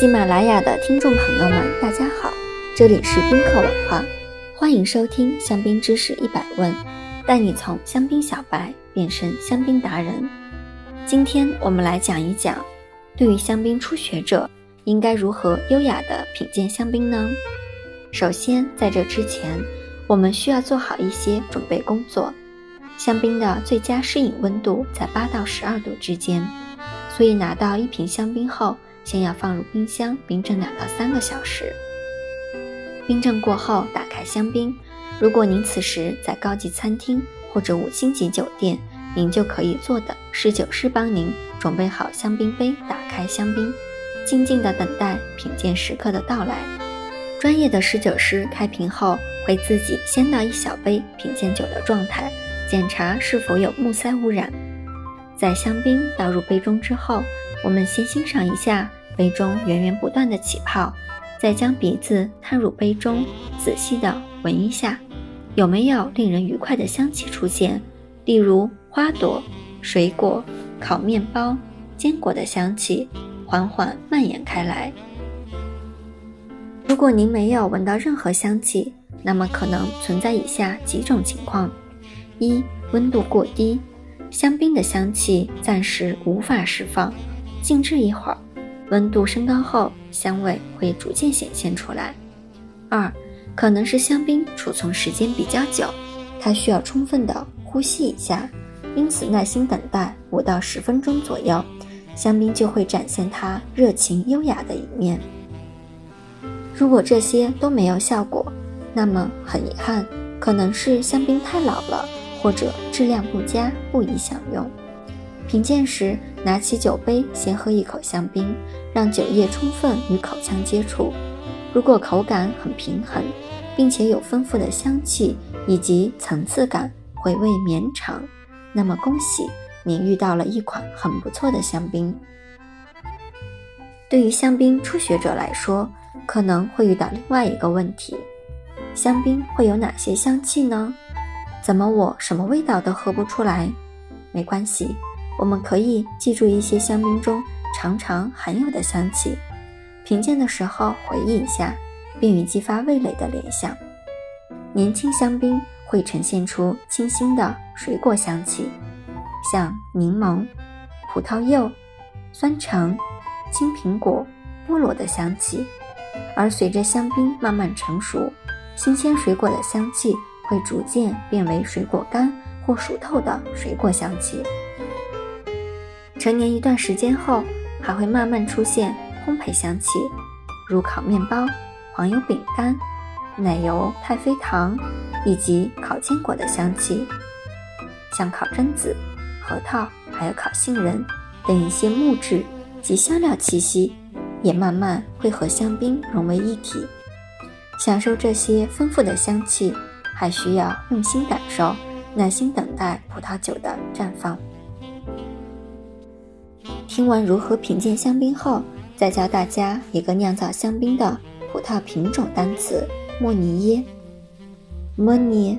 喜马拉雅的听众朋友们，大家好，这里是宾客文化，欢迎收听香槟知识一百问，带你从香槟小白变身香槟达人。今天我们来讲一讲，对于香槟初学者，应该如何优雅的品鉴香槟呢？首先，在这之前，我们需要做好一些准备工作。香槟的最佳适饮温度在八到十二度之间，所以拿到一瓶香槟后，先要放入冰箱冰镇两到三个小时。冰镇过后，打开香槟。如果您此时在高级餐厅或者五星级酒店，您就可以坐等侍酒师帮您准备好香槟杯，打开香槟，静静地等待品鉴时刻的到来。专业的侍酒师开瓶后，会自己先倒一小杯品鉴酒的状态。检查是否有木塞污染。在香槟倒入杯中之后，我们先欣赏一下杯中源源不断的起泡，再将鼻子探入杯中，仔细的闻一下，有没有令人愉快的香气出现，例如花朵、水果、烤面包、坚果的香气，缓缓蔓延开来。如果您没有闻到任何香气，那么可能存在以下几种情况。一温度过低，香槟的香气暂时无法释放，静置一会儿，温度升高后，香味会逐渐显现出来。二可能是香槟储存时间比较久，它需要充分的呼吸一下，因此耐心等待五到十分钟左右，香槟就会展现它热情优雅的一面。如果这些都没有效果，那么很遗憾，可能是香槟太老了。或者质量不佳，不宜享用。品鉴时，拿起酒杯，先喝一口香槟，让酒液充分与口腔接触。如果口感很平衡，并且有丰富的香气以及层次感，回味绵长，那么恭喜您遇到了一款很不错的香槟。对于香槟初学者来说，可能会遇到另外一个问题：香槟会有哪些香气呢？怎么我什么味道都喝不出来？没关系，我们可以记住一些香槟中常常含有的香气，品鉴的时候回忆一下，便于激发味蕾的联想。年轻香槟会呈现出清新的水果香气，像柠檬、葡萄柚、酸橙、青苹果、菠萝的香气，而随着香槟慢慢成熟，新鲜水果的香气。会逐渐变为水果干或熟透的水果香气。成年一段时间后，还会慢慢出现烘焙香气，如烤面包、黄油饼干、奶油太妃糖以及烤坚果的香气，像烤榛子、核桃还有烤杏仁等一些木质及香料气息，也慢慢会和香槟融为一体。享受这些丰富的香气。还需要用心感受，耐心等待葡萄酒的绽放。听完如何品鉴香槟后，再教大家一个酿造香槟的葡萄品种单词：莫尼耶。莫尼，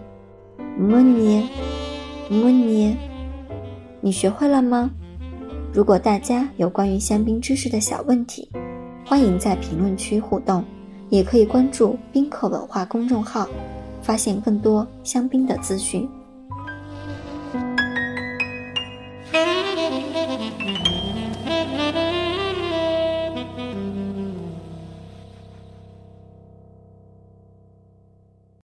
莫尼，莫尼。你学会了吗？如果大家有关于香槟知识的小问题，欢迎在评论区互动，也可以关注宾客文化公众号。发现更多香槟的资讯。